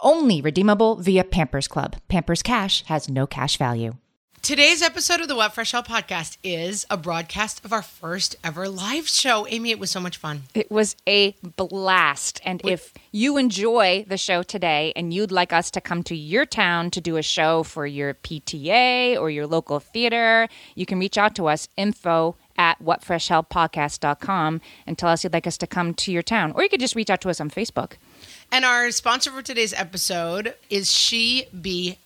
Only redeemable via Pampers Club. Pampers Cash has no cash value. Today's episode of the What Fresh Hell podcast is a broadcast of our first ever live show. Amy, it was so much fun. It was a blast. And if you enjoy the show today and you'd like us to come to your town to do a show for your PTA or your local theater, you can reach out to us info at whatfreshhellpodcast.com and tell us you'd like us to come to your town. Or you could just reach out to us on Facebook. And our sponsor for today's episode is shebee.com.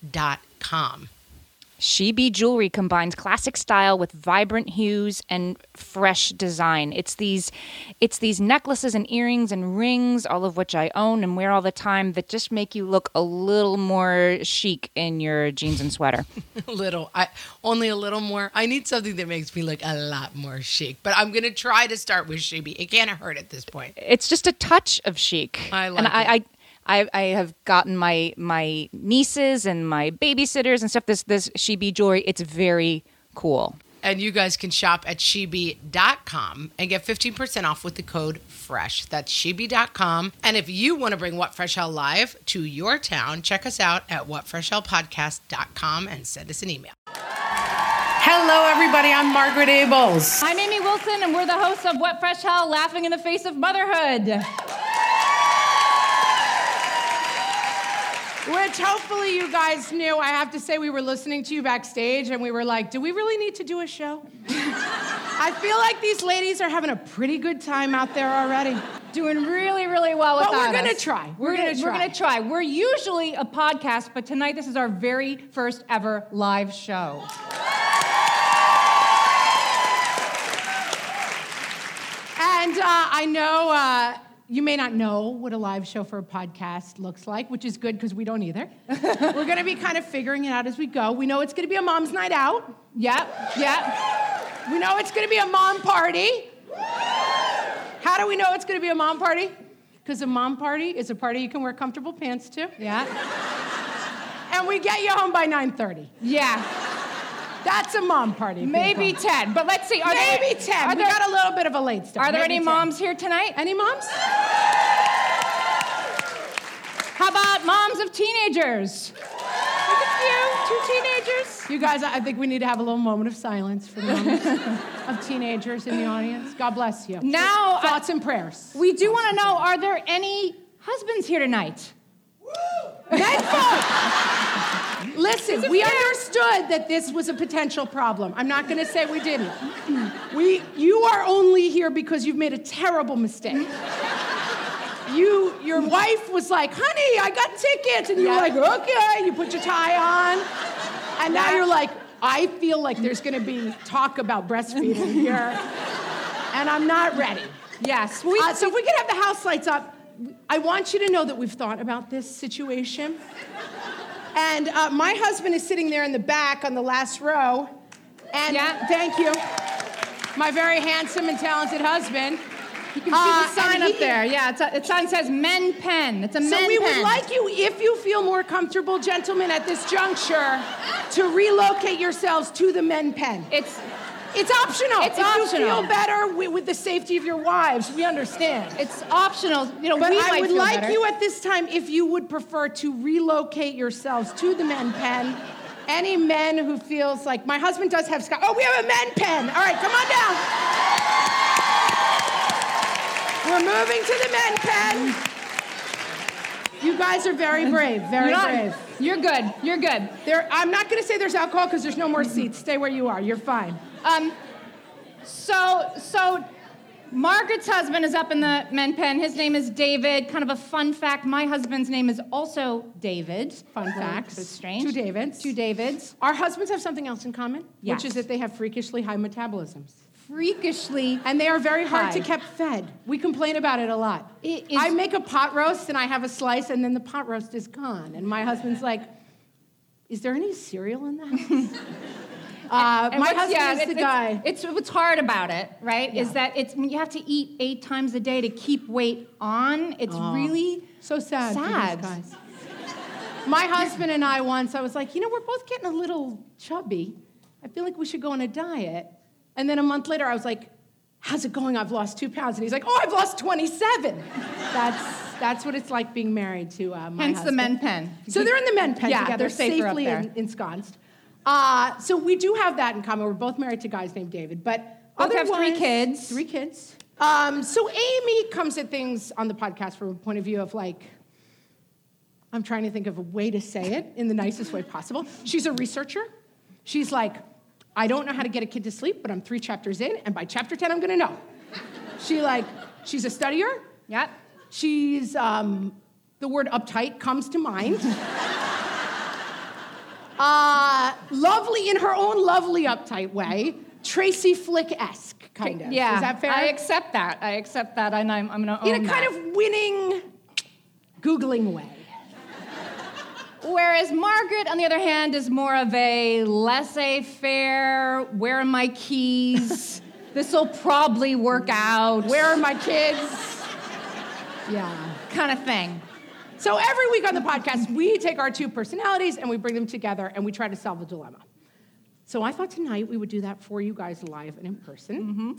SheBee Jewelry combines classic style with vibrant hues and fresh design. It's these it's these necklaces and earrings and rings, all of which I own and wear all the time that just make you look a little more chic in your jeans and sweater. a little. I only a little more. I need something that makes me look a lot more chic. But I'm gonna try to start with SheBee. It can't hurt at this point. It's just a touch of chic. I like and it. I, I I, I have gotten my my nieces and my babysitters and stuff this this SheBee jewelry. It's very cool. And you guys can shop at shebee.com and get 15% off with the code FRESH. That's shebee.com. And if you want to bring What Fresh Hell live to your town, check us out at whatfreshhellpodcast.com and send us an email. Hello, everybody. I'm Margaret Ables. I'm Amy Wilson, and we're the hosts of What Fresh Hell Laughing in the Face of Motherhood. Which hopefully you guys knew. I have to say, we were listening to you backstage and we were like, do we really need to do a show? I feel like these ladies are having a pretty good time out there already. Doing really, really well But without we're gonna us. try. We're, We're gonna, gonna We're try. gonna try. We're usually a podcast, but tonight this is our very first ever live show. And uh, I know uh, you may not know what a live show for a podcast looks like, which is good because we don't either. We're going to be kind of figuring it out as we go. We know it's going to be a mom's night out. Yep, yep. We know it's going to be a mom party. How do we know it's going to be a mom party? Because a mom party is a party you can wear comfortable pants to. Yeah. and we get you home by 9:30. Yeah. That's a mom party. Maybe people. 10. But let's see. Are there- Maybe 10. Are we there, got a little bit of a late start. are there Maybe any 10. moms here tonight? Any moms? How about moms of teenagers? Look at you, two teenagers. You guys, I think we need to have a little moment of silence for moms of teenagers in the audience. God bless you. Now, I- thoughts and prayers. We do want to know are there any husbands here tonight? Men folk! Listen, we understood that this was a potential problem. I'm not going to say we didn't. We, you are only here because you've made a terrible mistake. You, your wife was like, "Honey, I got tickets," and you were like, "Okay." You put your tie on, and now you're like, "I feel like there's going to be talk about breastfeeding here, and I'm not ready." Yes. We, Uh, so if we could have the house lights up, I want you to know that we've thought about this situation. And uh, my husband is sitting there in the back on the last row. And Yeah. thank you. My very handsome and talented husband. You can see Uh, the sign and up he- there. Yeah, it's a, it sign says men pen. It's a men pen. So men we pen. would like you, if you feel more comfortable, gentlemen, at this juncture, to relocate yourselves to the men pen. It's It's optional. It's if you optional. feel better with, with the safety of your wives, we understand. it's optional. You know, But we I might would like better. you at this time, if you would prefer to relocate yourselves to the men pen. Any men who feels like my husband does have Scotch. Oh, we have a men pen. All right, come on down. We're moving to the men pen. You guys are very brave, very You're brave. You're good. You're good. There, I'm not going to say there's alcohol because there's no more seats. Stay where you are. You're fine. Um, so, so Margaret's husband is up in the men pen. His name is David. Kind of a fun fact. My husband's name is also David. Fun facts. That's strange. Two Davids. Two Davids. Our husbands have something else in common, Yes. which is that they have freakishly high metabolisms. Freakishly. And they are very hard to Hi. keep fed. We complain about it a lot. It is- I make a pot roast and I have a slice, and then the pot roast is gone. And my husband's like, Is there any cereal in house? uh, my husband yeah, is it's, the guy. It's, it's what's hard about it, right? Is that it's you have to eat eight times a day to keep weight on. It's really so sad. sad. My husband and I once, I was like, you know, we're both getting a little chubby. I feel like we should go on a diet. And then a month later, I was like, how's it going? I've lost two pounds. And he's like, oh, I've lost 27. That's, that's what it's like being married to uh, my hence the men pen. So they're in the men pen Yeah, together, they're safely ensconced. Uh, so we do have that in common. We're both married to guys named David, but Both have three kids. Three kids. Um, so Amy comes at things on the podcast from a point of view of like, I'm trying to think of a way to say it in the nicest way possible. She's a researcher. She's like, I don't know how to get a kid to sleep, but I'm three chapters in, and by chapter 10, I'm gonna know. She like, she's a studier. Yep. She's, um, the word uptight comes to mind. Uh, lovely in her own lovely uptight way. Tracy Flick esque, kind of. Yeah. Is that fair? I accept that. I accept that, and I'm, I'm own in a kind that. of winning, Googling way. Whereas Margaret, on the other hand, is more of a laissez-faire. Where are my keys? this will probably work out. Where are my kids? Yeah. kind of thing. So every week on the podcast, we take our two personalities and we bring them together and we try to solve a dilemma. So I thought tonight we would do that for you guys live and in person. Mm-hmm.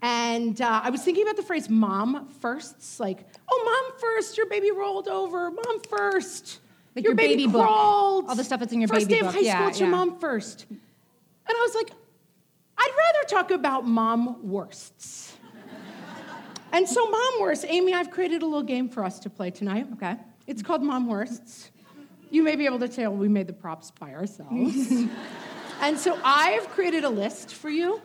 And uh, I was thinking about the phrase mom firsts, like, oh, mom first, your baby rolled over, mom first. Like your, your baby, baby book. crawled. All the stuff that's in your First baby day of book. high school, Yeah, it's your mom first. And I was like, I'd rather talk about mom worsts. and so, mom worsts, Amy, I've created a little game for us to play tonight. Okay. It's called Mom Worsts. You may be able to tell we made the props by ourselves. and so I've created a list for you.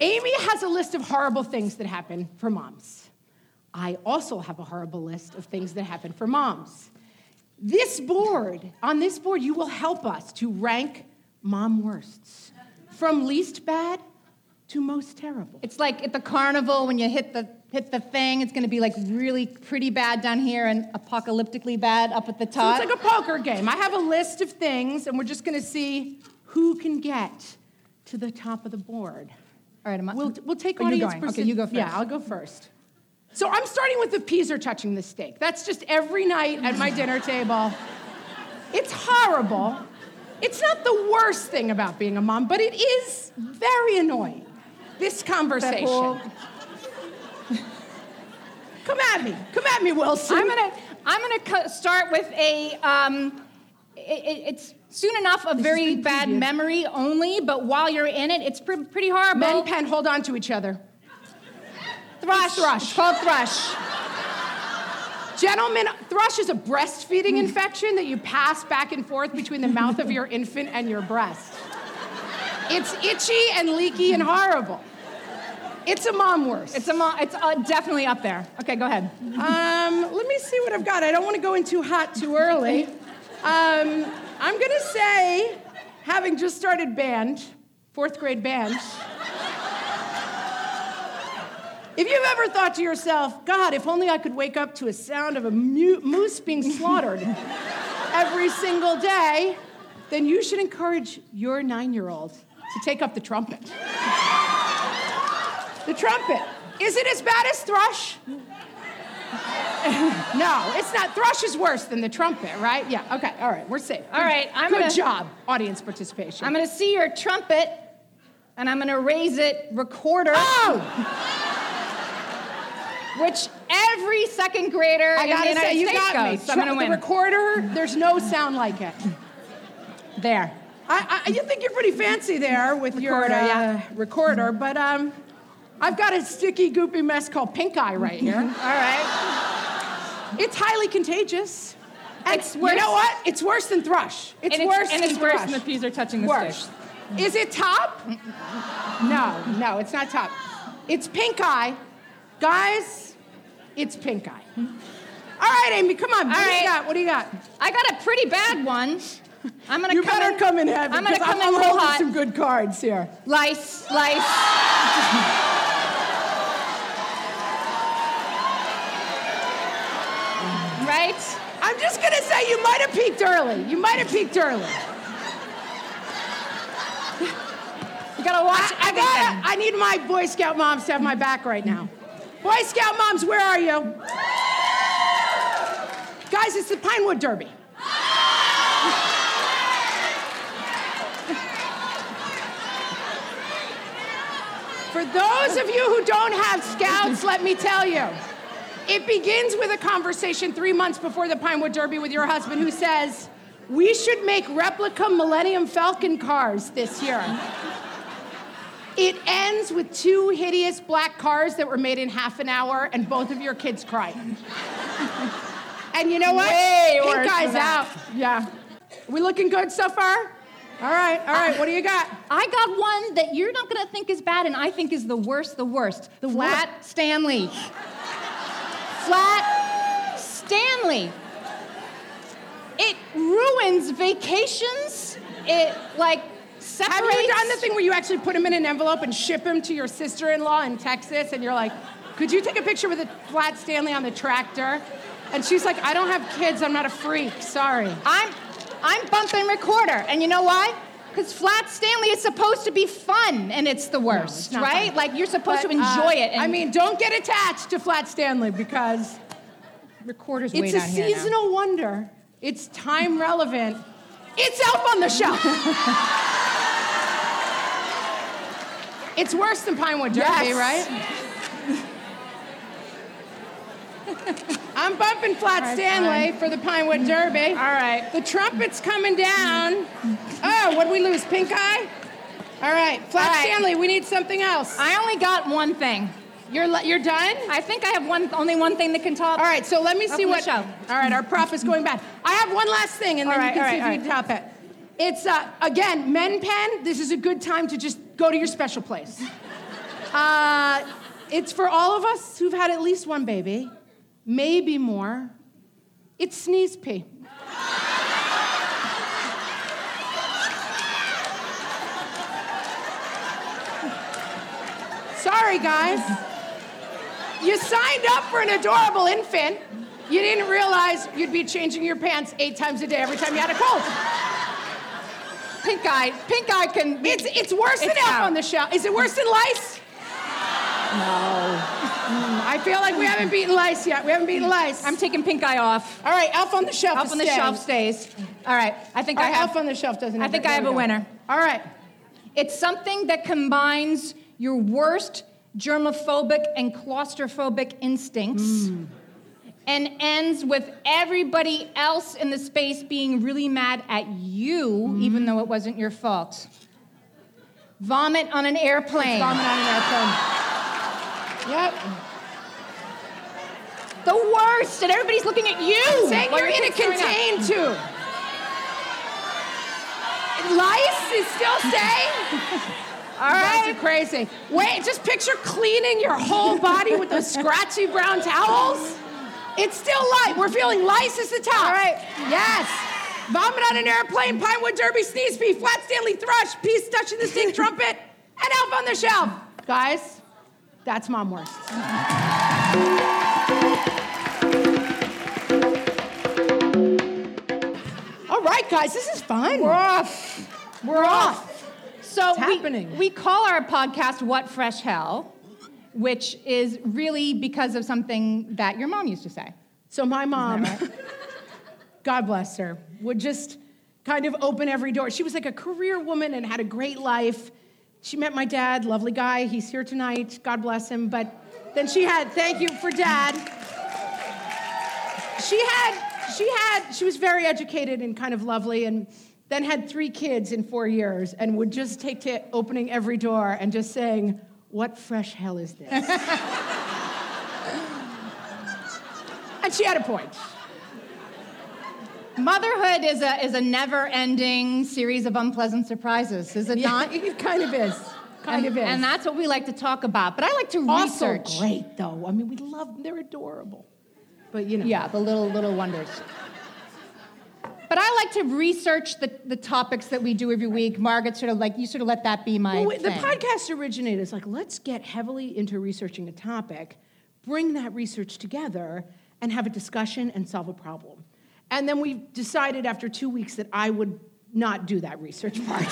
Amy has a list of horrible things that happen for moms. I also have a horrible list of things that happen for moms. This board, on this board, you will help us to rank mom worsts from least bad to most terrible. It's like at the carnival when you hit the hit the thing, it's going to be like really pretty bad down here and apocalyptically bad up at the So top. it's like a poker game. I have a list of things, and we're just going to see who can get to the top of the board. All right, am I- We'll, we'll take Are audience going? Okay, you go first. Yeah, I'll go first. So I'm starting with the peas are touching the steak. That's just every night at my dinner table. It's horrible. It's not the worst thing about being a mom, but it is very annoying. This conversation. Come at me. Come at me, Wilson. I'm gonna I'm gonna co- start with a um, it, it- it's soon enough a very bad memory only, but while you're in it, it's pre- pretty horrible. Men pen hold on to each other. thrush, thrush. It's called thrush. Gentlemen, thrush is a breastfeeding infection that you pass back and forth between the mouth of your infant and your breast. It's itchy and leaky and horrible. It's a mom worst. It's a mom. it's uh, definitely up there. Okay, go ahead. Um, let me see what I've got. I don't want to go in too hot too early. Um, I'm gonna say, having just started band, fourth grade band. If you've ever thought to yourself, God, if only I could wake up to a sound of a mu- moose being slaughtered every single day, then you should encourage your nine year old to take up the trumpet. The trumpet. Is it as bad as thrush? no, it's not. Thrush is worse than the trumpet, right? Yeah, okay, all right, we're safe. All right, I'm Good gonna- job, audience participation. I'm gonna see your trumpet, and I'm gonna raise it recorder, oh! which every second grader I in the gotta United say, you States got me. goes. So I'm gonna the win. recorder, there's no sound like it. there. I, I, you think you're pretty fancy there with your Recorder, uh, yeah. recorder, but um, I've got a sticky, goopy mess called pink eye right here. All right. It's highly contagious. And It's You know what? It's worse than thrush. It's and worse it's, and it's worse than the peas are touching the Worse. stick. Is it top? No, no, it's not top. It's pink eye. Guys, it's pink eye. All right, Amy, come on. what do you got? What do you got? I got a pretty bad one. I'm gonna You come better in, come in heavy I'm gonna come I'm, in holding hot. some good cards here. Lice, lice. right? I'm just gonna say you might have peaked early. You might have peaked early. You gotta watch I, I gotta, I need my Boy Scout moms to have my back right now. Boy Scout moms, where are you? Guys, it's the Pinewood Derby. For those of you who don't have scouts, let me tell you, it begins with a conversation three months before the Pinewood Derby with your husband who says, We should make replica Millennium Falcon cars this year. It ends with two hideous black cars that were made in half an hour and both of your kids crying. and you know what? Way Pink eye's than that. out. Yeah. We looking good so far? All right, all right. What do you got? I got one that you're not gonna think is bad, and I think is the worst, the worst. The flat Stanley. Flat Stanley. It ruins vacations. It like separates. Have you done the thing where you actually put them in an envelope and ship them to your sister-in-law in Texas, and you're like, "Could you take a picture with a flat Stanley on the tractor?" And she's like, "I don't have kids. I'm not a freak. Sorry." I'm I'm bumping recorder, and you know why? Because flat Stanley is supposed to be fun, and it's the worst, it's right? fun. Like you're supposed But, to enjoy uh, it. I mean, don't get attached to Flat Stanley because recorder's it's a down here now. seasonal wonder. It's time relevant. It's Elf on the Shelf. it's worse than Pinewood Derby, Yes. right? I'm bumping Flat right, Stanley for the Pinewood Derby. All right. The trumpet's coming down. Oh, what did we lose? Pink eye? All right, Flat All right. Stanley, we need something else. I only got one thing. You're, you're done? I think I have one, only one thing that can top. All right, so let me see what. shelf. All right, our prof is going bad. I have one last thing, and then All you can see right, if you can top it. It's uh, again, Men Pen. This is a good time to just go to your special place. Uh, it's for all of us who've had at least one baby, maybe more. It's sneeze pee. Sorry, guys. You signed up for an adorable infant. You didn't realize you'd be changing your pants eight times a day every time you had a cold. Pink eye. Pink eye can. It's, it's worse than It's Elf out. on the Shelf. Is it worse than lice? No. I feel like we haven't beaten lice yet. We haven't beaten lice. I'm taking pink eye off. All right, Elf on the Shelf. Elf on the staying. shelf stays. All right. I think All I right, have. Elf on the Shelf doesn't. I think. I have a winner. All right. It's something that combines your worst germophobic and claustrophobic instincts Hmm. and ends with everybody else in the space being really mad at you, Hmm. even though it wasn't your fault. Vomit on an airplane. Vomit on an airplane. Yep. The worst, and everybody's looking at you. I'm Saying you're in a contained tube. Lice is still staying? All right. You guys are right. crazy. Wait, just picture cleaning your whole body with those scratchy brown towels. It's still light. We're feeling lice is the top. All right. Yes. Vomit on an airplane, Pinewood Derby, sneeze pee, flat Stanley thrush, peace touching the stink trumpet, and elf on the shelf. Guys, that's mom worst. All right, guys, this is fun. We're off. We're off. So It's we, happening. we call our podcast What Fresh Hell, which is really because of something that your mom used to say. So my mom, God bless her, would just kind of open every door. She was like a career woman and had a great life. She met my dad, lovely guy. He's here tonight. God bless him. But then she had, thank you for dad. She had, she had, she was very educated and kind of lovely and then had three kids in four years and would just take to opening every door and just saying, What fresh hell is this? and she had a point. Motherhood is a, is a never ending series of unpleasant surprises, is it not? it kind of is. Kind and, of is. And that's what we like to talk about. But I like to also research. great though. I mean, we love them. They're adorable. But you know. Yeah, the little little wonders. But I like to research the, the topics that we do every week. Margaret sort of like you sort of let that be my Well, the thing. podcast originated as like, let's get heavily into researching a topic, bring that research together, and have a discussion and solve a problem. And then we decided after two weeks that I would not do that research part.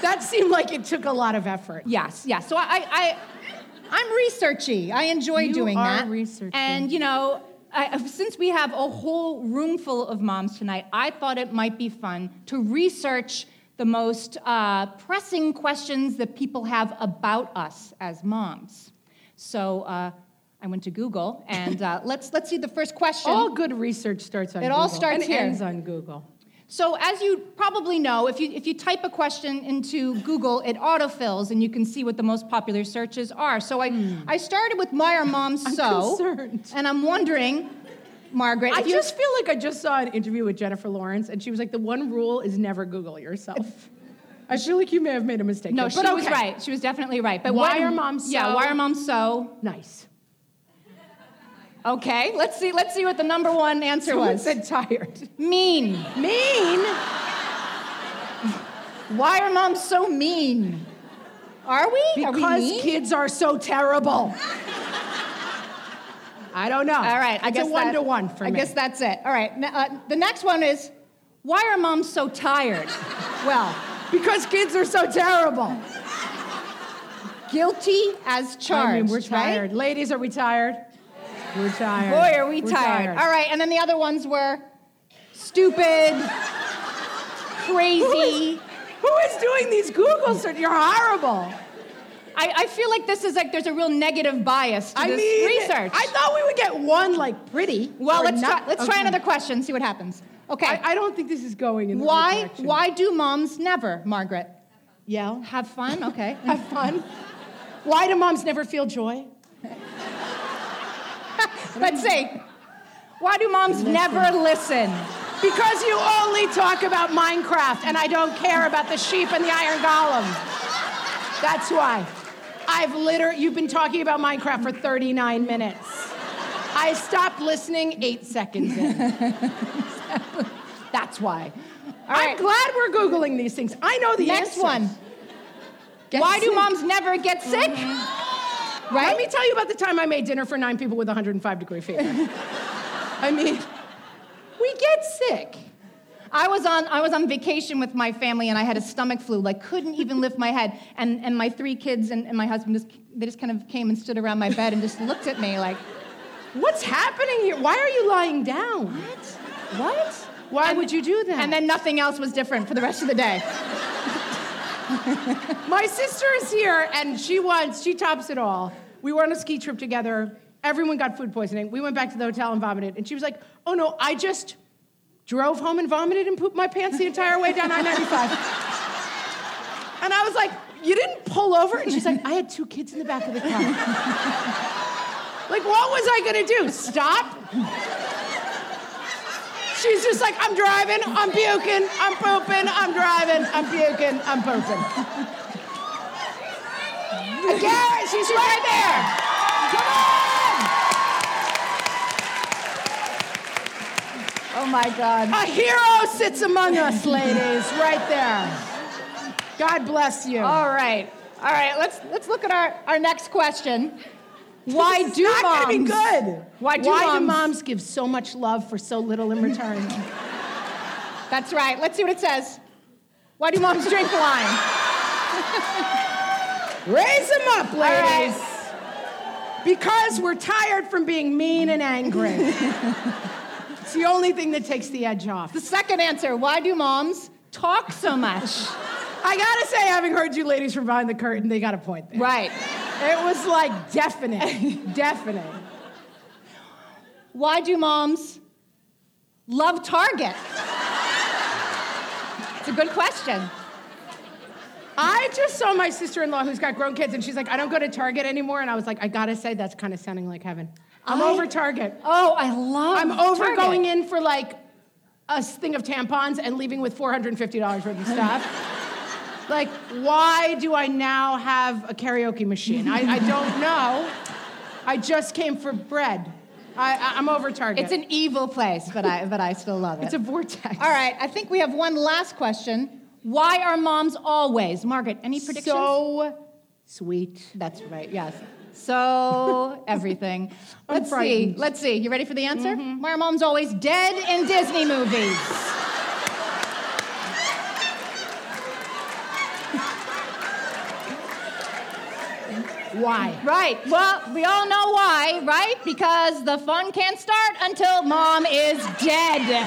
that seemed like it took a lot of effort. Yes, yes. So I, I, I'm researchy. I enjoy You doing are that. researchy. And you know, I, since we have a whole room full of moms tonight, I thought it might be fun to research the most uh, pressing questions that people have about us as moms. So uh, I went to Google, and uh, let's let's see the first question. All good research starts on Google. It Google. all starts and here. ends on Google. So as you probably know, if you if you type a question into Google, it autofills and you can see what the most popular searches are. So I I started with why are moms Hmm. I'm so? concerned. And I'm wondering, Margaret, I you just feel like I just saw an interview with Jennifer Lawrence, and she was like, the one rule is never Google yourself. I feel like you may have made a mistake. no, there, she but was right. She was definitely right. But Why what- are moms Yeah, why are moms so? Nice. Okay, let's see. Let's see what the number one answer Someone was. said tired. mean. Mean? Why are moms so mean? Are we? Are we Because kids are so terrible. I don't know. All right, I it's guess a one to one for I me. guess that's it. All right, uh, the next one is, why are moms so tired? well, because kids are so terrible. guilty as charged. I mean, we're right? tired. Ladies, are we tired? We're tired. Boy, are we We're tired. All right, and then the other ones were stupid, crazy. Who is doing these Google search? You're horrible. I, I feel like this is like there's a real negative bias to I this mean, research. I thought we would get one like pretty. well, let's not- try. Let's okay. try another question. See what happens. Okay. I, I don't think this is going in why? direction. Why do moms never, Margaret? Yell. Have fun. Okay. Have fun. Why do moms never feel joy? Let's see. Why do moms never listen? Because you only talk about Minecraft and I don't care about the sheep and the iron golem. That's why. I've literally, you've been talking about Minecraft for 39 minutes. I stopped listening eight seconds in. That's why. All I'm glad we're Googling these things. I know the Next answers. one. Get Why do moms never get sick? Let Right? me tell you about the time I made dinner for nine people with 105 degree fever. I mean, we get sick. I was on I was on vacation with my family and I had a stomach flu, like couldn't even lift my head. And and my three kids and, and my husband just they just kind of came and stood around my bed and just looked at me like, What's happening here? Why are you lying down? What? What? Why And- would you do that? and then nothing else was different for the rest of the day. my sister is here and she wants, she tops it all. We were on a ski trip together. Everyone got food poisoning. We went back to the hotel and vomited. And she was like, oh no, I just drove home and vomited and pooped my pants the entire way down I 95. and I was like, you didn't pull over? And she's like, I had two kids in the back of the car. like, what was I gonna do? Stop? She's just like, I'm driving, I'm puking, I'm pooping, I'm driving, I'm puking, I'm pooping. Again, she's right there. Come on. Oh my God. A hero sits among us, ladies, right there. God bless you. All right. All right, let's let's look at our, our next question. Why do not moms? gonna be good. Why do Why do moms- moms give so much love for so little in return? That's right. Let's see what it says. Why do moms drink wine? Raise them up, right. ladies. Because we're tired from being mean and angry. it's the only thing that takes the edge off. The second answer, why do moms talk so much? I gotta say, having heard you ladies from behind the curtain, they got a point there. right. It was like definite, definite. Why do moms love Target? It's a good question. I just saw my sister in law who's got grown kids, and she's like, I don't go to Target anymore. And I was like, I gotta say, that's kind of sounding like heaven. I'm I- over Target. Oh, I love it. I'm over Target. going in for like a thing of tampons and leaving with $450 worth of stuff. like, why do I now have a karaoke machine? I, I don't know. I just came for bread. I, I, I'm over Target. It's an evil place, but I but I still love it. it's a vortex. All right, I think we have one last question. Why are moms always? Margaret, any predictions? So sweet. That's right, yes. So everything. Let's see. Let's see. You ready for the answer? Mm-hmm. Why are moms always dead in Disney movies? Why? Right. Well, we all know why, right? Because the fun can't start until mom is dead.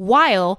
while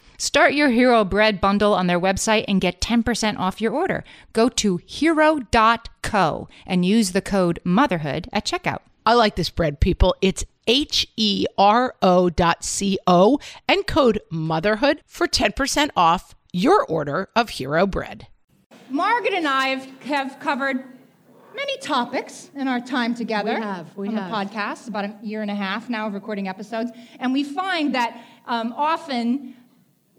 Start your Hero Bread bundle on their website and get 10% off your order. Go to hero.co and use the code motherhood at checkout. I like this bread, people. It's H E R O dot C O and code motherhood for 10% off your order of Hero Bread. Margaret and I have, have covered many topics in our time together We have, we on have. the podcast, about a year and a half now of recording episodes. And we find that um, often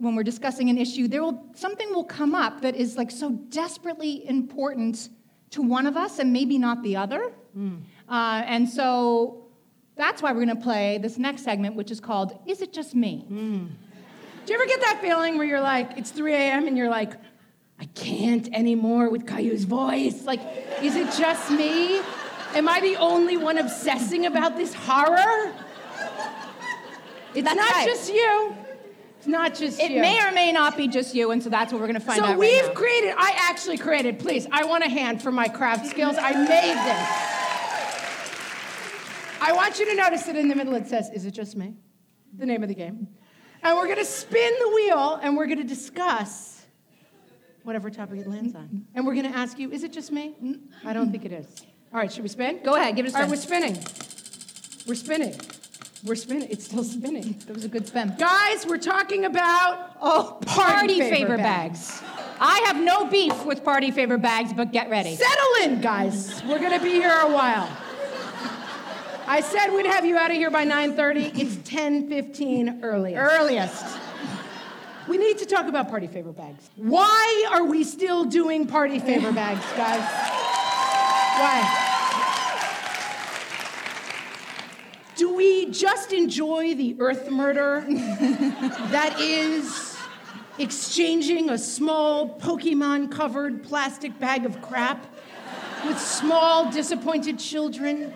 when we're discussing an issue, there will something will come up that is like so desperately important to one of us and maybe not the other. Hmm. Uh, and so That's why we're going to play this next segment, which is called Is It Just Me? Do you ever get that feeling where you're like, it's 3 a.m. and you're like, I can't anymore with Caillou's voice? Like, is it just me? Am I the only one obsessing about this horror? It's That's not right. just you. It's not just It you. may or may not be just you, and so that's what we're going to find so out. right we've now. created, I actually created, please, I want a hand for my craft skills. I made this. I want you to notice that in the middle it says, Is it just me? The name of the game. And we're gonna spin the wheel and we're gonna discuss whatever topic it lands on. And we're gonna ask you, Is it just me? Mm, I don't think it is. All right, should we spin? Go ahead, give it a All right, we're spinning. We're spinning. We're spinning. It's still spinning. That was a good spin. Guys, we're talking about Oh, Party party, favor favor, bags. I have no beef with party favor bags, but get ready. Settle in, guys. We're gonna be here a while. I said we'd have you out of here by 9:30. It's 10:15 earliest. Earliest. We need to talk about party favor bags. Why are we still doing party favor bags, guys? Why? Do we just enjoy the earth murder that is exchanging a small Pokemon covered plastic bag of crap with small disappointed children?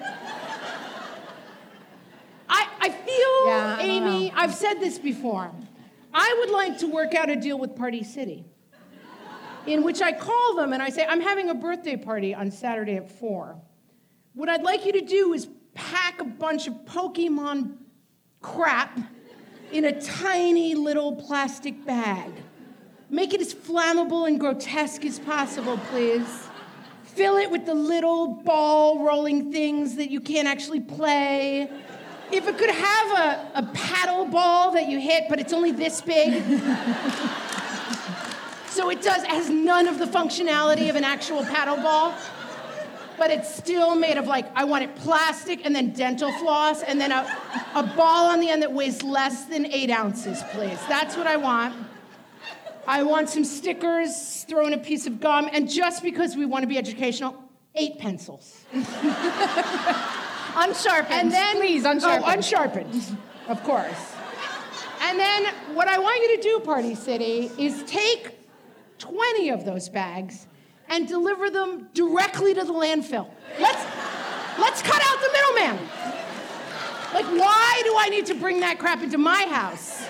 I, I feel, Yeah, I Amy, I've said this before. I would like to work out a deal with Party City in which I call them and I say, I'm having a birthday party on Saturday at 4. What I'd like you to do is pack a bunch of Pokemon crap in a tiny little plastic bag. Make it as flammable and grotesque as possible, please. Fill it with the little ball rolling things that you can't actually play. If it could have a, a paddle ball that you hit, but it's only this big. so it does it has none of the functionality of an actual paddle ball. But it's still made of like, I want it plastic and then dental floss and then a, a ball on the end that weighs less than eight ounces, please. That's what I want. I want some stickers, throw in a piece of gum, and just because we want to be educational, eight pencils. Unsharpened. And then, please, oh, unsharpened. Oh, unsharpened, of course. And then, what I want you to do, Party City, is take 20 of those bags and deliver them directly to the landfill. Let's, let's cut out the middleman. Like, why do I need to bring that crap into my house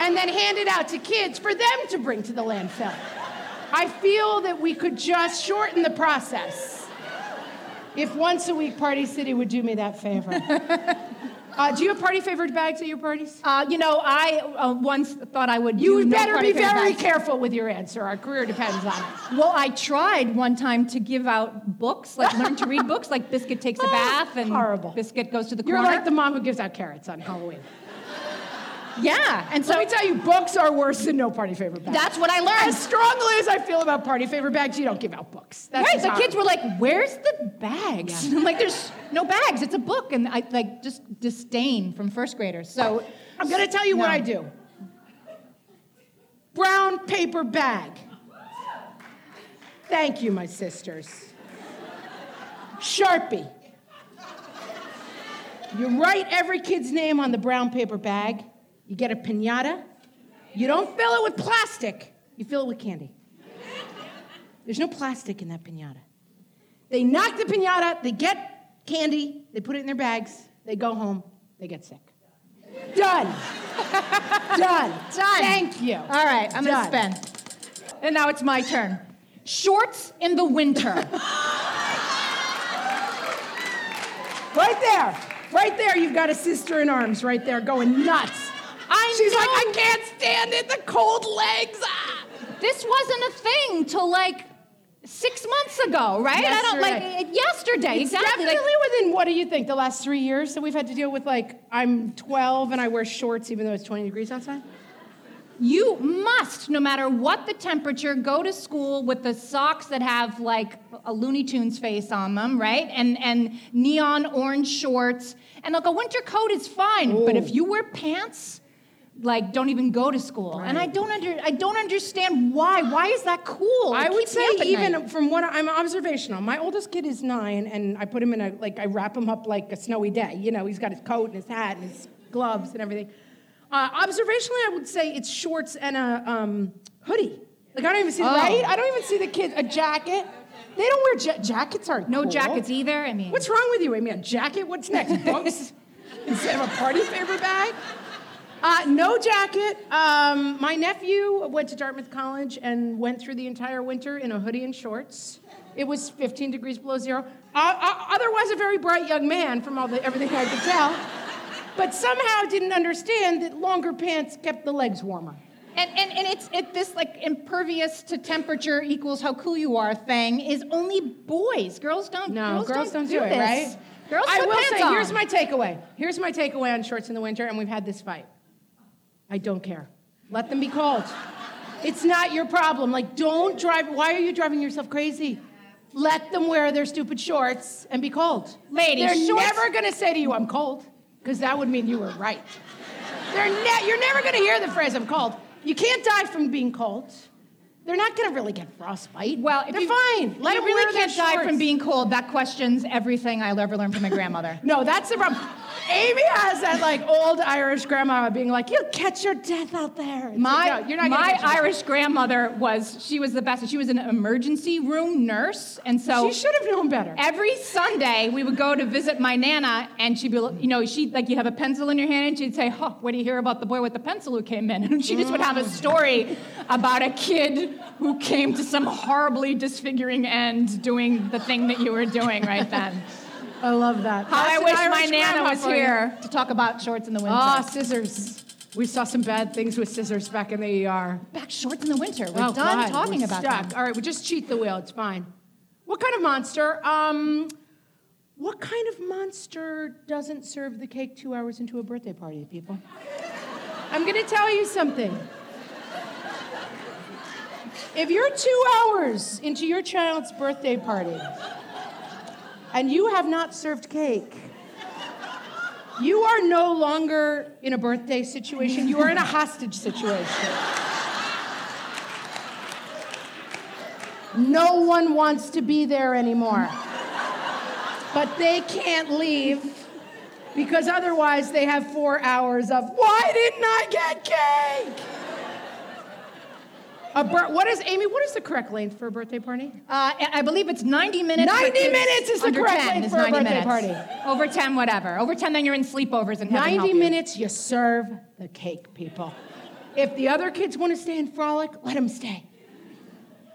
and then hand it out to kids for them to bring to the landfill? I feel that we could just shorten the process. If once a week Party City would do me that favor. Uh, do you have party favored bags at your parties? Uh, you know, I uh, once thought I would. You do no better be very bags. careful with your answer. Our career depends on it. Well, I tried one time to give out books, like learn to read books, like Biscuit takes a Oh, bath and horrible. Biscuit goes to the You're like the mom who gives out carrots on Halloween. Yeah, and so Let me tell you, books are worse than no party favor bags. that's what I learned. As strongly as I feel about party favor bags, you don't give out books. That's right, the kids were like, "Where's the bags?" I'm like, "There's no bags. It's a book." And I like just disdain from first graders. So I'm going to tell you what I do. Brown paper bag. Thank you, my sisters. Sharpie. You write every kid's name on the brown paper bag. You get a pinata. You don't fill it with plastic, you fill it with candy. There's no plastic in that pinata. They knock the pinata, they get candy, they put it in their bags, they go home, they get sick. Done. Done. Done. Thank you. All right, I'm Done. gonna spin. And now it's my turn. Shorts in the winter. Right there. Right there, you've got a sister in arms right there going nuts. I She's know. like, I can't stand it, the cold legs. Ah. this wasn't a thing till like six months ago, right? I don't like Yesterday. it, yesterday. It's exactly. like- definitely within, what do you think, the last three years that we've had to deal with, like, I'm 12 and I wear shorts even though it's 20 degrees outside? You must, no matter what the temperature, go to school with the socks that have like a Looney Tunes face on them, right? And and neon orange shorts. And like a winter coat is fine, but if you wear pants like don't even go to school. And I don't under I don't understand why. Why is that cool? I It would say even night. from what I'm observational. My oldest kid is nine, and I put him in a like I wrap him up like a snowy day. You know, he's got his coat and his hat and his gloves and everything. Uh, observationally, I would say it's shorts and a um, hoodie. Like I don't even see Oh. right. I don't even see the kids a jacket. They don't wear ja- jackets. Aren't no cool. jackets either. I mean What's wrong with you, Amy? A jacket? What's next? Bunks instead of a party favor bag? Uh, no jacket. Um, my nephew went to Dartmouth College and went through the entire winter in a hoodie and shorts. It was 15 degrees below zero. Uh, uh, otherwise, a very bright young man, from all the everything I could tell. But somehow didn't understand that longer pants kept the legs warmer. And, and, and it's it, this like impervious to temperature equals how cool you are thing is only boys. Girls don't. No, girls, don't, do, it, this. right? Girls I will say, on. here's my takeaway. Here's my takeaway on shorts in the winter, and we've had this fight. I don't care. Let them be cold. It's not your problem. Like, don't drive. Why are you driving yourself crazy? Let them wear their stupid shorts and be cold. Ladies, They're shorts- never gonna say to you, "I'm cold," because that would mean you were right. They're ne- you're never gonna hear the phrase "I'm cold." You can't die from being cold. They're not gonna really get frostbite. Well, they're you, fine. Let you them really can't die from being cold. That questions everything I'll ever learned from my grandmother. No, that's the problem. Amy has that like old Irish grandma being like, "You'll catch your death out there." It's My, like, no, you're not my. Irish grandmother was, she was the best. She was an emergency room nurse. And so She should have known better. every Sunday we would go to visit my Nana and she'd be, you know, she'd like, you'd have a pencil in your hand and she'd say, huh, what do you hear about the boy with the pencil who came in? And she just would have a story about a kid who came to some horribly disfiguring end doing the thing that you were doing right then. I love that. How I That's an wish my Nana was here to talk about shorts in the winter. Ah, scissors. We saw some bad things with scissors back in the ER. Back shorts in the winter. We're oh, done God, talking we're about stuck. them. All right, we just cheat the wheel. It's fine. What kind of monster? Um, what kind of monster doesn't serve the cake two hours into a birthday party, people? I'm gonna tell you something. If you're two hours into your child's birthday party and you have not served cake, you are no longer in a birthday situation, you are in a hostage situation. No one wants to be there anymore. But they can't leave because otherwise they have four hours of, why didn't I get cake? A bir- what is, Amy, what is the correct length for a birthday party? Uh, I believe it's 90 minutes. 90 minutes is the correct 10 length for a birthday minutes. party. Over 10, whatever. Over 10, then you're in sleepovers and heaven help 90 you. minutes, you serve the cake, people. If the other kids want to stay and frolic, let them stay.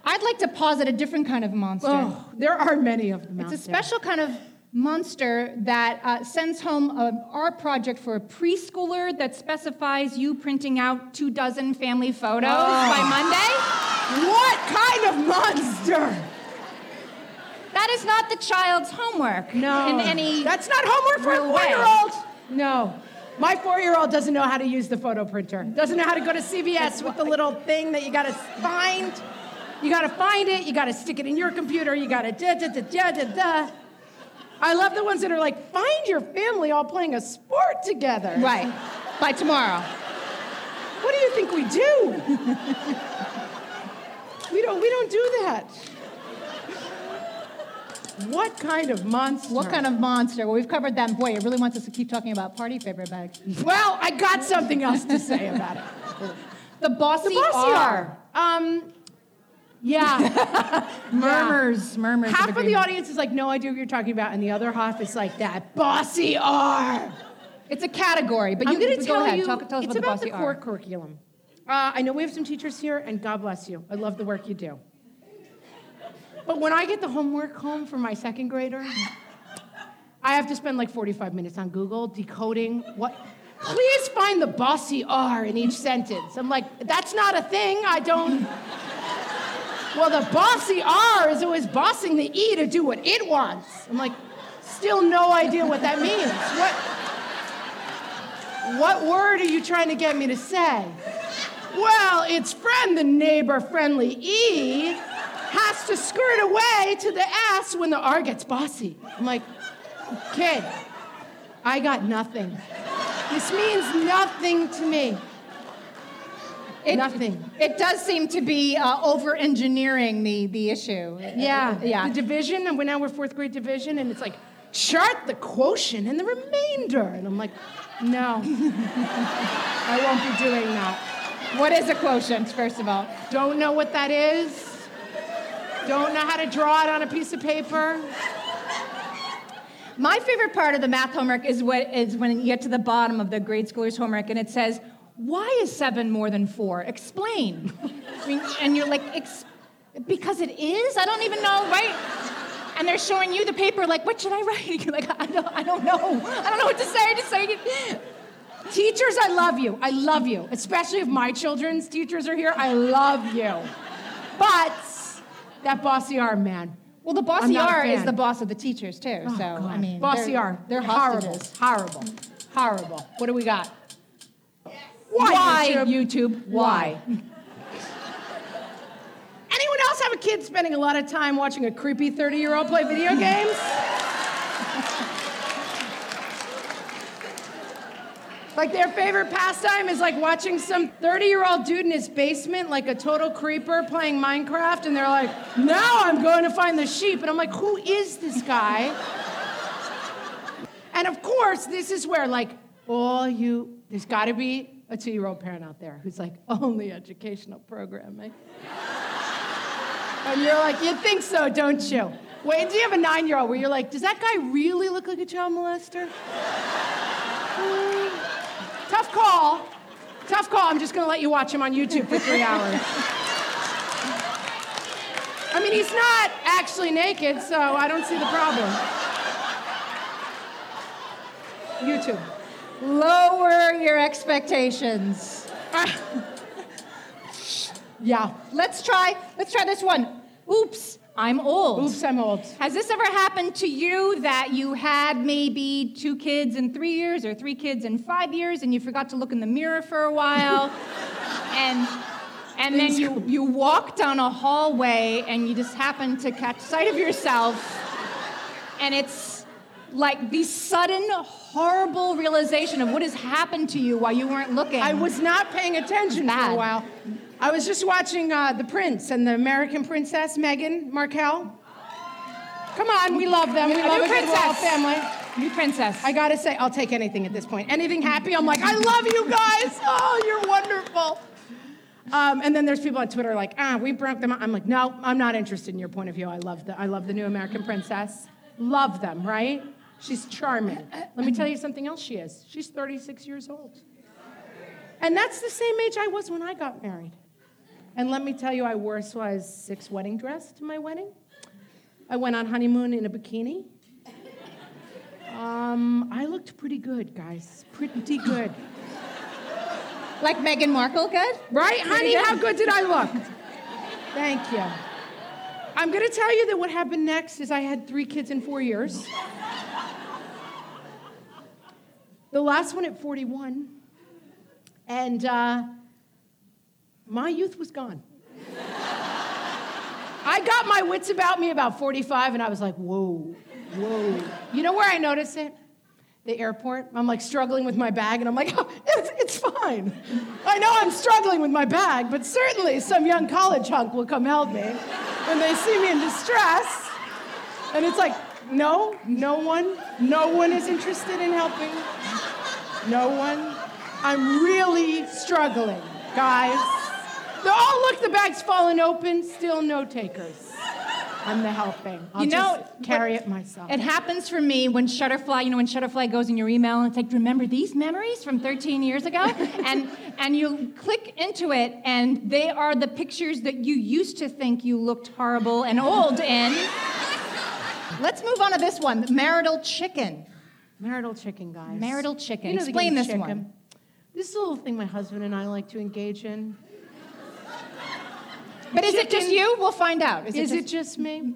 I'd like to posit a different kind of monster. Oh, there are many of them. it's a there. special kind of monster that uh, sends home an art project for a preschooler that specifies you printing out two dozen family photos Oh. by Monday. What kind of monster? That is not the child's homework. No. In any. That's not homework for a four-year-old. No. My four-year-old doesn't know how to use the photo printer. Doesn't know how to go to CVS with the little thing that you gotta find. You gotta find it. You gotta stick it in your computer. You gotta da da da da da da. I love the ones that are like, find your family all playing a sport together. Right. By tomorrow. What do you think we do? we don't. We don't do that. What kind of monster? What kind of monster? Well, we've covered that. Boy, it really wants us to keep talking about party favor bags. Well, I got something else to say about it. The bossy, The bossy R. are. Um, yeah. Murmurs, murmurs. half of the audience is like, no idea what you're talking about, and the other half is like, that bossy R. It's a category, but I'm you going to go tell ahead. you, Talk, tell us it's about about the the core R. curriculum. Uh, I know we have some teachers here, and God bless you. I love the work you do. But when I get the homework home for my second grader, I have to spend like 45 minutes on Google decoding what. Please find the bossy R in each sentence. I'm like, that's not a thing. I don't. Well, the bossy R is always bossing the E to do what it wants. I'm like, still no idea what that means. What, what word are you trying to get me to say? Well, its friend, the neighbor friendly E, has to skirt away to the S when the R gets bossy. I'm like, kid, I got nothing. This means nothing to me. It, Nothing. It does seem to be uh, over engineering the, the issue. Yeah, Yeah. The division, and we're now we're fourth grade division, and it's like chart the quotient and the remainder, and I'm like, no, I won't be doing that. What is a quotient, first of all? Don't know what that is. Don't know how to draw it on a piece of paper. My favorite part of the math homework is, what, is when you get to the bottom of the grade schoolers' homework and it says, Why is seven more than four? Explain. I mean, and you're like, Ex- Because it is? I don't even know, right? And they're showing you the paper, like, What should I write? You're like, I don't, I don't know. I don't know what to say. Just say it. Teachers, I love you. I love you. Especially if my children's teachers are here, I love you. But that bossy R man. Well, the bossy R is the boss of the teachers, too. Oh, so, I mean, bossy they're, are. They're horrible. Horrible. Horrible. What do we got? Why, YouTube? YouTube? Why? Anyone else have a kid spending a lot of time watching a creepy 30 year old play video games? like their favorite pastime is like watching some 30 year old dude in his basement, like a total creeper playing Minecraft, and they're like, now I'm going to find the sheep. And I'm like, who is this guy? and of course, this is where, like, all you, there's got to be a two year old parent out there who's like, only educational programming. And you're like, you think so, don't you? Wait, do you have a nine year old where you're like, does that guy really look like a child molester? Tough call. Tough call. I'm just going to let you watch him on YouTube for three hours. I mean, he's not actually naked, so I don't see the problem. YouTube. Lower your expectations. Yeah. Let's try. Let's try this one. Oops, I'm old. Oops, I'm old. Has this ever happened to you that you had maybe two kids in three years or three kids in five years and you forgot to look in the mirror for a while? and and then you, you walk down a hallway and you just happen to catch sight of yourself and it's like the sudden horrible realization of what has happened to you while you weren't looking. I was not paying attention for a while. I was just watching uh, The Prince and the American Princess, Meghan Markle. Come on, we love them. We A love new a good royal family. New princess. I gotta say, I'll take anything at this point. Anything happy, I'm like, I love you guys. Oh, you're wonderful. Um, and then there's people on Twitter like, ah, we broke them. up. I'm like, no, I'm not interested in your point of view. I love the, I love the new American princess. Love them, right? She's charming. Let me tell you something else. She is. She's 36 years old, and that's the same age I was when I got married. And let me tell you, I wore a size six wedding dress to my wedding. I went on honeymoon in a bikini. Um, I looked pretty good, guys. Pretty good. like Meghan Markle, good? Right, honey? How good did I look? Thank you. I'm going to tell you that what happened next is I had three kids in four years. The last one at 41. And uh, my youth was gone. I got my wits about me about 45, and I was like, whoa, whoa. You know where I noticed it? The airport. I'm like struggling with my bag, and I'm like, oh, it's, it's fine. I know I'm struggling with my bag, but certainly some young college hunk will come help me when they see me in distress. And it's like, no, no one, no one is interested in helping. No one. I'm really struggling, guys. Oh, look, the bag's fallen open. Still no takers. I'm the helping. I'll You know, just carry it myself. It happens for me when Shutterfly, you know, when Shutterfly goes in your email and it's like, remember these memories from 13 years ago? and and you click into it and they are the pictures that you used to think you looked horrible and old in. Let's move on to this one, marital chicken. Marital chicken, guys. Marital chicken. You know Explain this chicken. one. This is a little thing my husband and I like to engage in. But is it just you? We'll find out. Is it just me?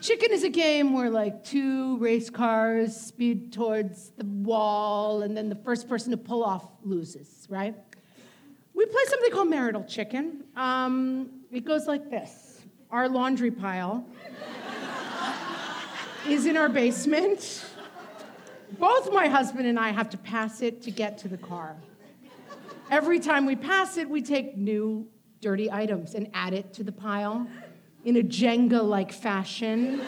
Chicken is a game where like two race cars speed towards the wall, and then the first person to pull off loses, right? We play something called marital chicken. Um, it goes like this: Our laundry pile is in our basement. Both my husband and I have to pass it to get to the car. Every time we pass it, we take new dirty items and add it to the pile in a Jenga like fashion,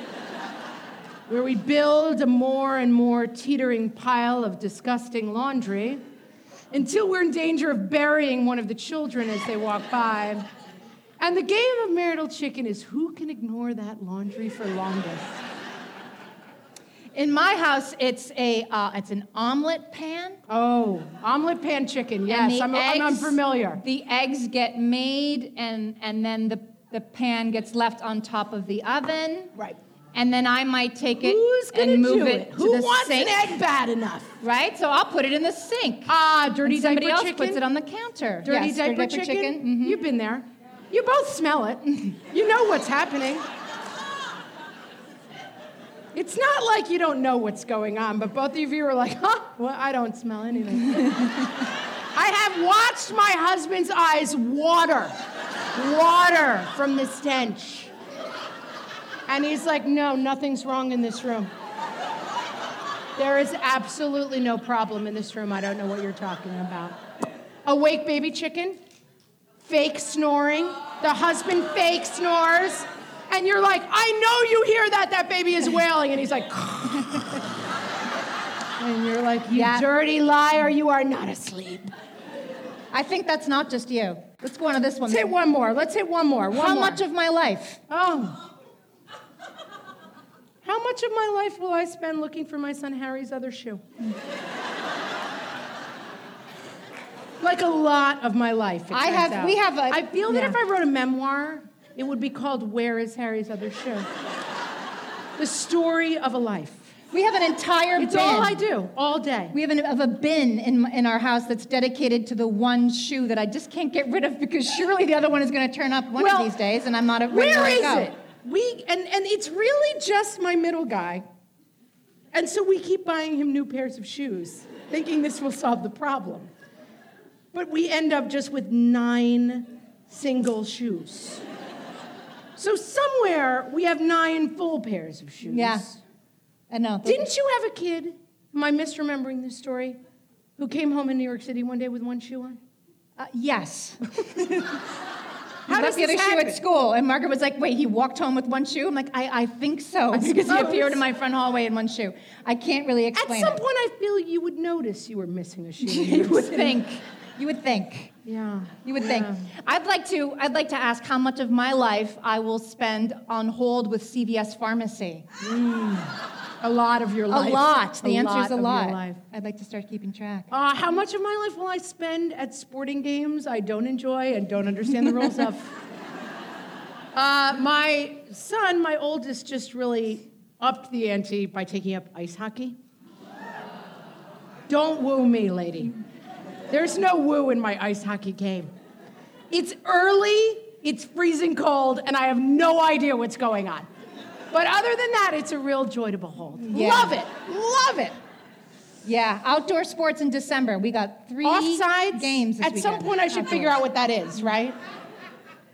where we build a more and more teetering pile of disgusting laundry until we're in danger of burying one of the children as they walk by. And the game of marital chicken is who can ignore that laundry for longest. In my house, it's a uh, it's an omelet pan. Oh, omelet pan chicken. Yes, I'm, I'm unfamiliar. The eggs get made, and and then the the pan gets left on top of the oven. Right. And then I might take it Who's gonna and move do it, it? to Who the wants sink. an egg bad enough? Right. So I'll put it in the sink. Ah, dirty And somebody diaper else chicken. puts it on the counter. dirty Yes, diaper, chicken. Mm-hmm. You've been there. You both smell it. you know what's happening. It's not like you don't know what's going on, but both of you are like, huh? Well, I don't smell anything. I have watched my husband's eyes water, water from the stench. And he's like, no, nothing's wrong in this room. There is absolutely no problem in this room. I don't know what you're talking about. Awake baby chicken, fake snoring. The husband fake snores. And you're like, I know you hear that. That baby is wailing. And he's like, and you're like, you Yeah. dirty liar, you are not asleep. I think that's not just you. Let's go on to this one. Let's hit one more. Let's hit one more. One How more. much of my life? Oh. How much of my life will I spend looking for my son Harry's other shoe? like a lot of my life. I have- out. we have a- I feel that if I wrote a memoir, it would be called "Where Is Harry's Other Shoe." the story of a life. We have an entire It's bin. all I do all day. We have, an, have a bin in, in our house that's dedicated to the one shoe that I just can't get rid of because surely the other one is going to turn up one Well, of these days, and I'm not ready Where to let is go. it? We and and it's really just my middle guy. And so we keep buying him new pairs of shoes, thinking this will solve the problem. But we end up just with nine single shoes. So somewhere we have nine full pairs of shoes. Yeah. I know. Didn't you have a kid? Am I misremembering this story? Who came home in New York City one day with one shoe on? Uh, yes. How He does left the other shoe at school, and Margaret was like, "Wait, he walked home with one shoe?" I'm like, "I, I think so," because he appeared in my front hallway in one shoe. I can't really explain At some it. point, I feel you would notice you were missing a shoe. you would think. You would think. Yeah. You would think. I'd like to. I'd like to ask how much of my life I will spend on hold with CVS Pharmacy. A lot of your life. A lot. The answer is of a lot. life. I'd like to start keeping track. Uh, how much of my life will I spend at sporting games I don't enjoy and don't understand the rules of? Uh, my son, my oldest, just really upped the ante by taking up ice hockey. Don't woo me, lady. There's no woo in my ice hockey game. It's early, it's freezing cold, and I have no idea what's going on. But other than that, it's a real joy to behold. Yeah. Love it. Love it. Yeah, outdoor sports in December. We got three Offsides games. At some point, I should Outdoors. figure out what that is, right?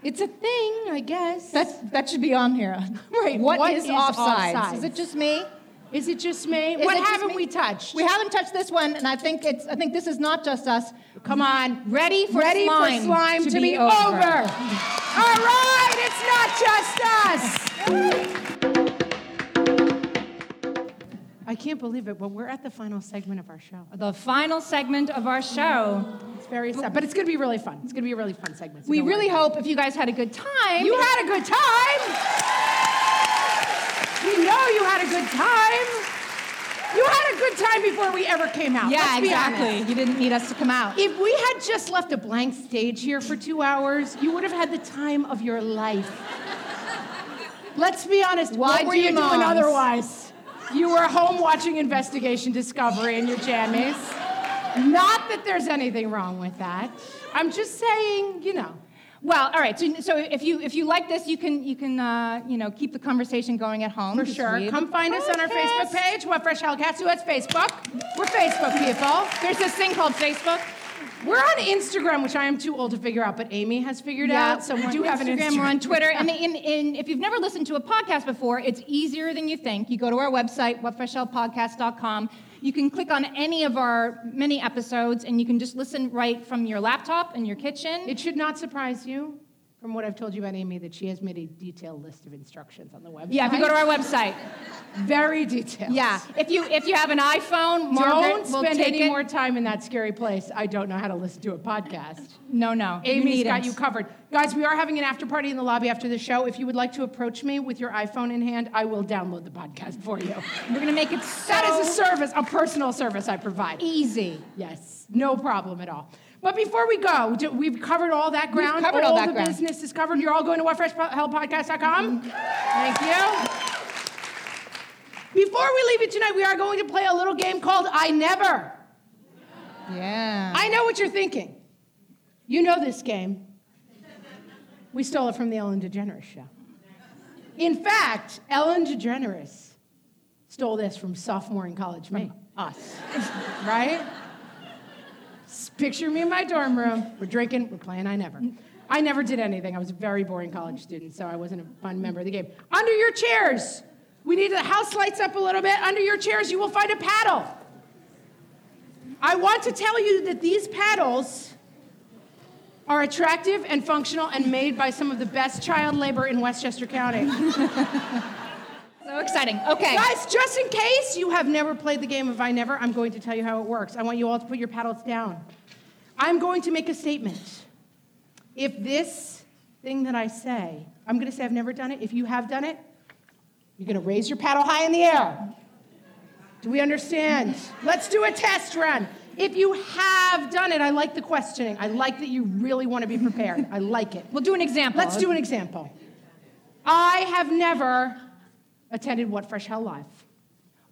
It's a thing, I guess. That's, that should be on here. Right, what what is, is offsides? offsides? Is it just me? Is it just me? Is what haven't me? we touched? We haven't touched this one, and I think it's. I think this is not just us. Come on. Ready for Ready slime, for slime to, be, over. All right, it's not just us. I can't believe it, but we're at the final segment of our show. The final segment of our show. It's very sad, but it's going to be really fun. It's going to be a really fun segment. so We really worry. hope if you guys had a good time. You had a good time. Know you had a good time. You had a good time before we ever came out. Yeah, exactly. honest. You didn't need us to come out. If we had just left a blank stage here for two hours, you would have had the time of your life. Let's be honest. Why what were you doing otherwise? You were home watching Investigation Discovery in your jammies. Not that there's anything wrong with that. I'm just saying, you know. Well, all right. So, so if you if you like this, you can you can uh, you know keep the conversation going at home. For sure. Come find us on our. Facebook page, What Fresh Hellcats. Who has Facebook? We're Facebook people. There's this thing called Facebook. We're on Instagram, which I am too old to figure out, but Amy has figured out. So we do have an Instagram. We're on Twitter, and, in, in, if you've never listened to a podcast before, it's easier than you think. You go to our website, whatfreshhellpodcast.com. You can click on any of our many episodes and you can just listen right from your laptop in your kitchen. It should not surprise you, from what I've told you about Amy, that she has made a detailed list of instructions on the website. yeah, if you go to our website. very detailed. Yeah, if you if you have an iPhone, Margaret Don't will spend take any it. more time in that scary place. I don't know how to listen to a podcast. No, no. Amy's got you covered. Guys, we are having an after party in the lobby after the show. If you would like to approach me with your iPhone in hand, I will download the podcast for you. We're gonna make it so That is a service, a personal service I provide. easy. Yes, no problem at all. But before we go, we've covered all that ground. We've covered all that the ground. business is covered. You're all going to whatfreshhellpodcast.com. Thank you. Before we leave you tonight, we are going to play a little game called I Never. Yeah. I know what you're thinking. You know this game. We stole it from the Ellen DeGeneres show. In fact, Ellen DeGeneres stole this from sophomore in college me, us, right? Picture me in my dorm room. We're drinking, we're playing I Never. I never did anything. I was a very boring college student, so I wasn't a fun member of the game. Under your chairs, we need the house lights up a little bit. Under your chairs, you will find a paddle. I want to tell you that these paddles are attractive and functional and made by some of the best child labor in Westchester County. So exciting. Okay. Guys, just in case you have never played the game of I Never, I'm going to tell you how it works. I want you all to put your paddles down. I'm going to make a statement. If this thing that I say, I'm going to say I've never done it. If you have done it, you're going to raise your paddle high in the air. Do we understand? Let's do a test run. If you have done it, I like the questioning. I like that you really want to be prepared. I like it. We'll do an example. Let's do an example. I have never attended What Fresh Hell Live.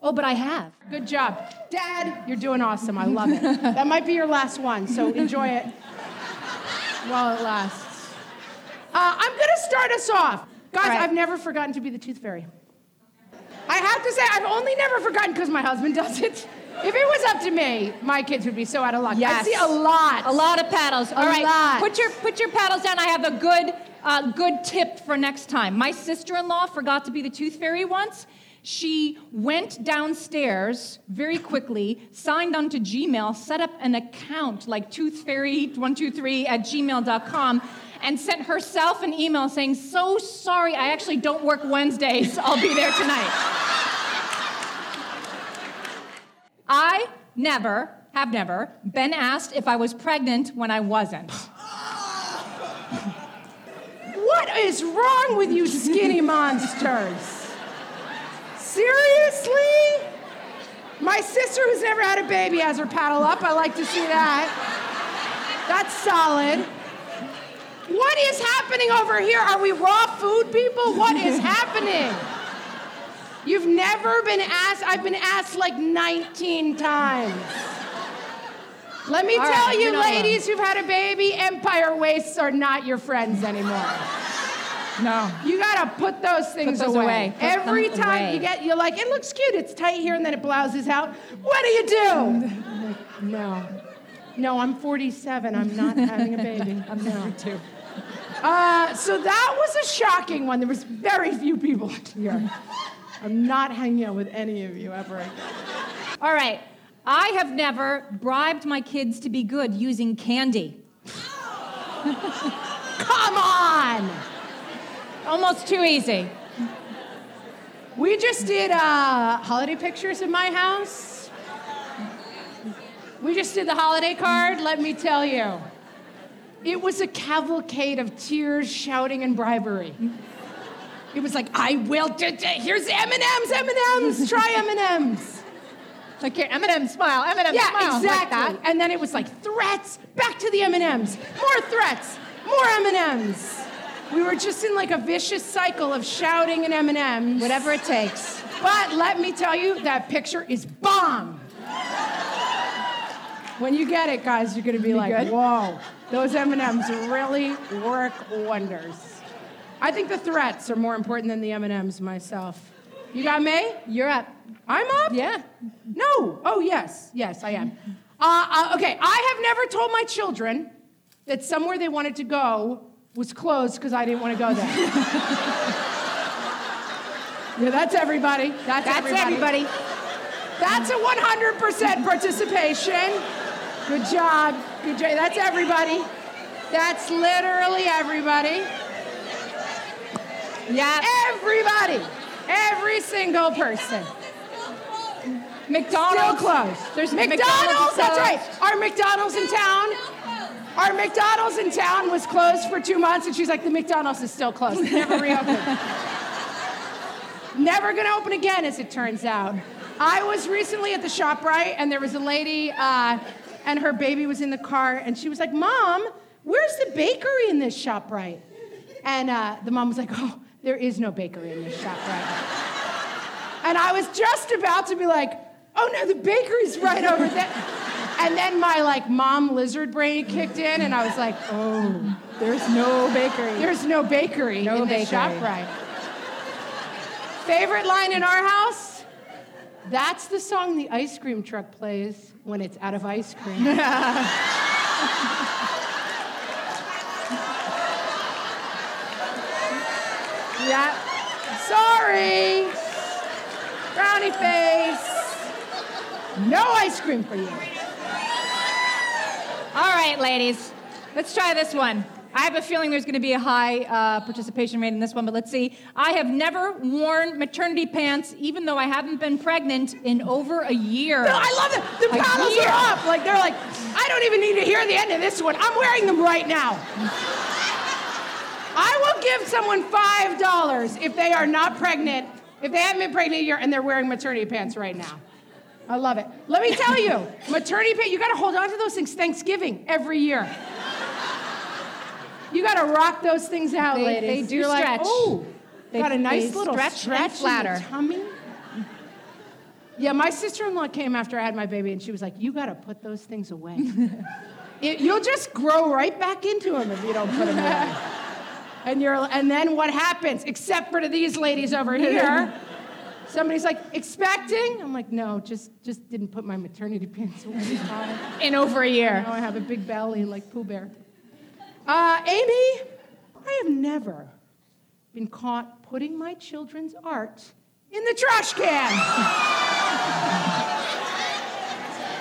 Oh, but I have. Good job. Dad, you're doing awesome. I love it. that might be your last one, so enjoy it while it lasts. Uh, I'm going to start us off. Guys, right. I've never forgotten to be the tooth fairy. I have to say, I've only never forgotten because my husband does it. If it was up to me, my kids would be so out of luck. I see a lot. A lot of paddles. All A right. lot. Put your put your paddles down. I have a good uh, good tip for next time. My sister-in-law forgot to be the tooth fairy once. She went downstairs very quickly, signed onto Gmail, set up an account like tooth toothfairy123 at gmail.com, and sent herself an email saying, So sorry, I actually don't work Wednesdays. I'll be there tonight. I never, have never, been asked if I was pregnant when I wasn't. What is wrong with you skinny monsters? Seriously? My sister who's never had a baby has her paddle up. I like to see that. That's solid. What is happening over here? Are we raw food people? What is happening? You've never been asked. I've been asked like 19 times. Let me All tell right, you, ladies who've had a baby, empire waists are not your friends anymore. No. You gotta put those things those away. away. Put Every time away. you get, you're like, it looks cute. It's tight here, and then it blouses out. What do you do? No, no. I'm 47. I'm not having a baby. I'm not. Too. Uh, so that was a shocking one. There was very few people here. I'm not hanging out with any of you ever again. All right. I have never bribed my kids to be good using candy. Come on. Almost too easy. We just did uh, holiday pictures in my house. We just did the holiday card. Let me tell you, it was a cavalcade of tears, shouting, and bribery. It was like, I will. Do, do, here's M and M's, M and M's. Try M and M's. Like here, M and M smile, M and M Yeah, smile. like exactly. that. and then it was like threats. Back to the M and M's. More threats. More M and M's. We were just in like a vicious cycle of shouting and M and M's. Whatever it takes. But let me tell you, that picture is bomb. When you get it, guys, you're gonna be like, good? "Whoa, those M&Ms really work wonders." I think the threats are more important than the M&Ms myself. You got May? You're up. I'm up. Yeah. No. Oh yes, yes, I am. Uh, uh, okay, I have never told my children that somewhere they wanted to go was closed because I didn't want to go there. yeah, that's everybody. That's, That's everybody. That's a 100% participation. Good job. Good job. That's everybody. That's literally everybody. Yeah. Everybody. Every single person. McDonald's. Still closed. There's McDonald's. McDonald's that's right. Our McDonald's in town. Our McDonald's in town was closed for two months, and she's like, the McDonald's is still closed. It Never reopened. Never gonna open again, as it turns out. I was recently at the ShopRite, and there was a lady, uh, and her baby was in the car, and she was like, Mom, where's the bakery in this ShopRite? And uh, the mom was like, Oh, there is no bakery in this ShopRite. And I was just about to be like, oh no, the bakery's right over there. And then my like mom lizard brain kicked in, and I was like, oh, There's no bakery. there's no bakery No in this bakery. ShopRite. Favorite line in our house? That's the song the ice cream truck plays when it's out of ice cream. yeah. Sorry. Brownie face. No ice cream for you. All right, ladies, let's try this one. I have a feeling there's going to be a high uh, participation rate in this one, but let's see. I have never worn maternity pants, even though I haven't been pregnant in over a year. No, I love it. The A paddles year. are up. Like they're like, I don't even need to hear the end of this one. I'm wearing them right now. I will give someone five dollars if they are not pregnant, if they haven't been pregnant a year and they're wearing maternity pants right now. I love it. Let me tell you, maternity pants, you gotta hold on to those things Thanksgiving every year. You gotta rock those things out, They- ladies. they do You're like, stretch. oh, They- got a nice they little stretch stretch and in the flatter. tummy. Yeah, my sister-in-law came after I had my baby, and she was like, "You got to put those things away. It- you'll just grow right back into them if you don't put them away." and you're, and then what happens? Except for to these ladies over here, somebody's like, "Expecting?" I'm like, "No, just, just didn't put my maternity pants away." In over a year. Now I have a big belly like Pooh Bear. Uh, Amy, I have never been caught putting my children's art in the trash can.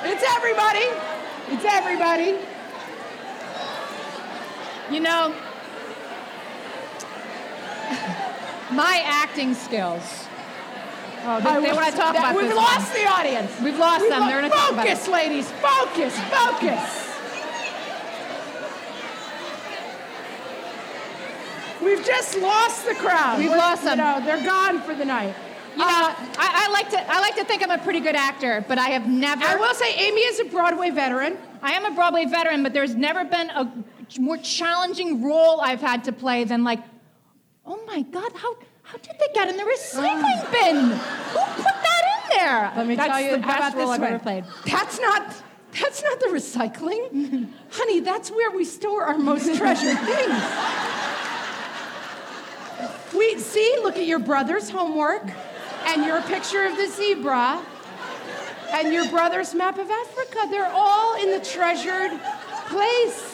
it's everybody. It's everybody. You know, my acting skills. Oh, they, they want to talk about We've lost one. the audience. We've lost We've them. lo- They're going to talk about Focus, ladies. Focus. Focus. We've just lost the crowd. We've We're- lost them. You know, they're gone for the night. You uh, know, I, I like to I like to think I'm a pretty good actor, but I have never. I will say, Amy is a Broadway veteran. I am a Broadway veteran, but there's never been a more challenging role I've had to play than like, oh my God, how how did they get in the recycling bin? Who put that in there? Let me That's tell you, the best about role this I've ever played. That's not. That's not the recycling, honey. That's where we store our most treasured things. We see. Look at your brother's homework, and your picture of the zebra, and your brother's map of Africa. They're all in the treasured place.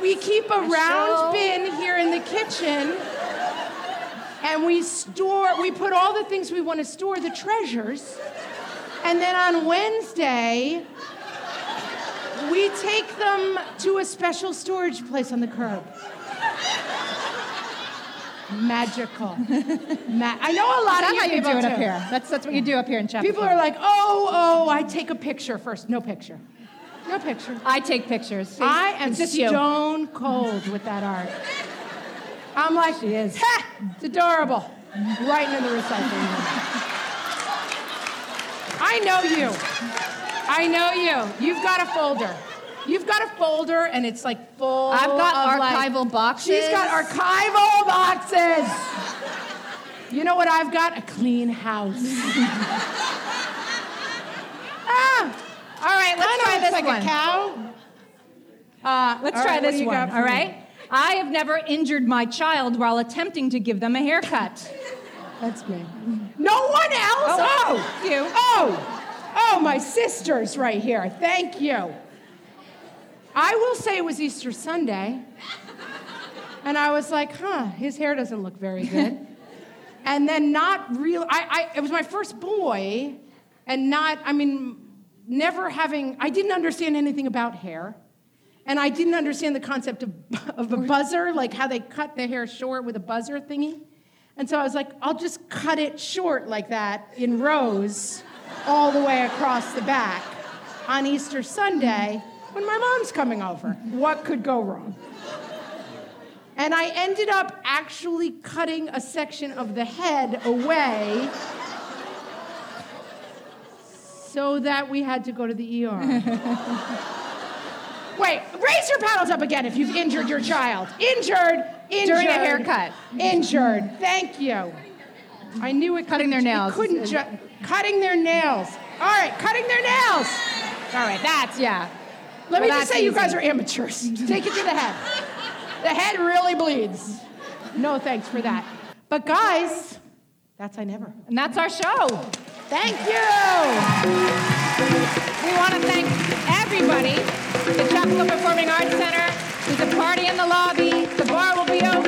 We keep a round bin here in the kitchen. And we store, we put all the things we want to store, the treasures. And then on Wednesday, we take them to a special storage place on the curb. Magical. Ma- I know a lot That's of how you you people do it up here. That's that's what you do up here in Chappaqua. People are like, oh, oh, I take a picture first. No picture. No picture. I take pictures. See? I am it's just you. stone cold with that art. I'm like, she is. Ha! It's adorable. Right into the recycling bin. I know you. I know you. You've got a folder. You've got a folder, and it's like full. I've got of, like- archival boxes. She's got archival boxes. You know what I've got? A clean house. right, let's try this like one. a cow. Uh, Let's all try right, this you one. All me? I have never injured my child while attempting to give them a haircut. That's me. No one else? Oh, Oh, you. Oh, oh, my sister's right here. Thank you. I will say it was Easter Sunday, and I was like, huh, his hair doesn't look very good. and then not real. I, I, it was my first boy, and not, I mean, never having, I didn't understand anything about hair. And I didn't understand the concept of, of a buzzer, like how they cut the hair short with a buzzer thingy. And so I was like, I'll just cut it short like that in rows all the way across the back on Easter Sunday when my mom's coming over. What could go wrong? And I ended up actually cutting a section of the head away so that we had to go to the ER. Wait, raise your paddles up again if you've injured your child. Injured, injured. During a haircut. Injured. Thank you. I knew it. Cutting their nails. Couldn't. Ju- cutting their nails. All right, cutting their nails. All right, that's yeah. Let me just say, you guys are amateurs. Take it to the head. The head really bleeds. No thanks for that. But guys, that's I never. And that's our show. Thank you. We want to thank everybody. The Chappaqua Performing Arts Center. There's a party in the lobby. The bar will be open.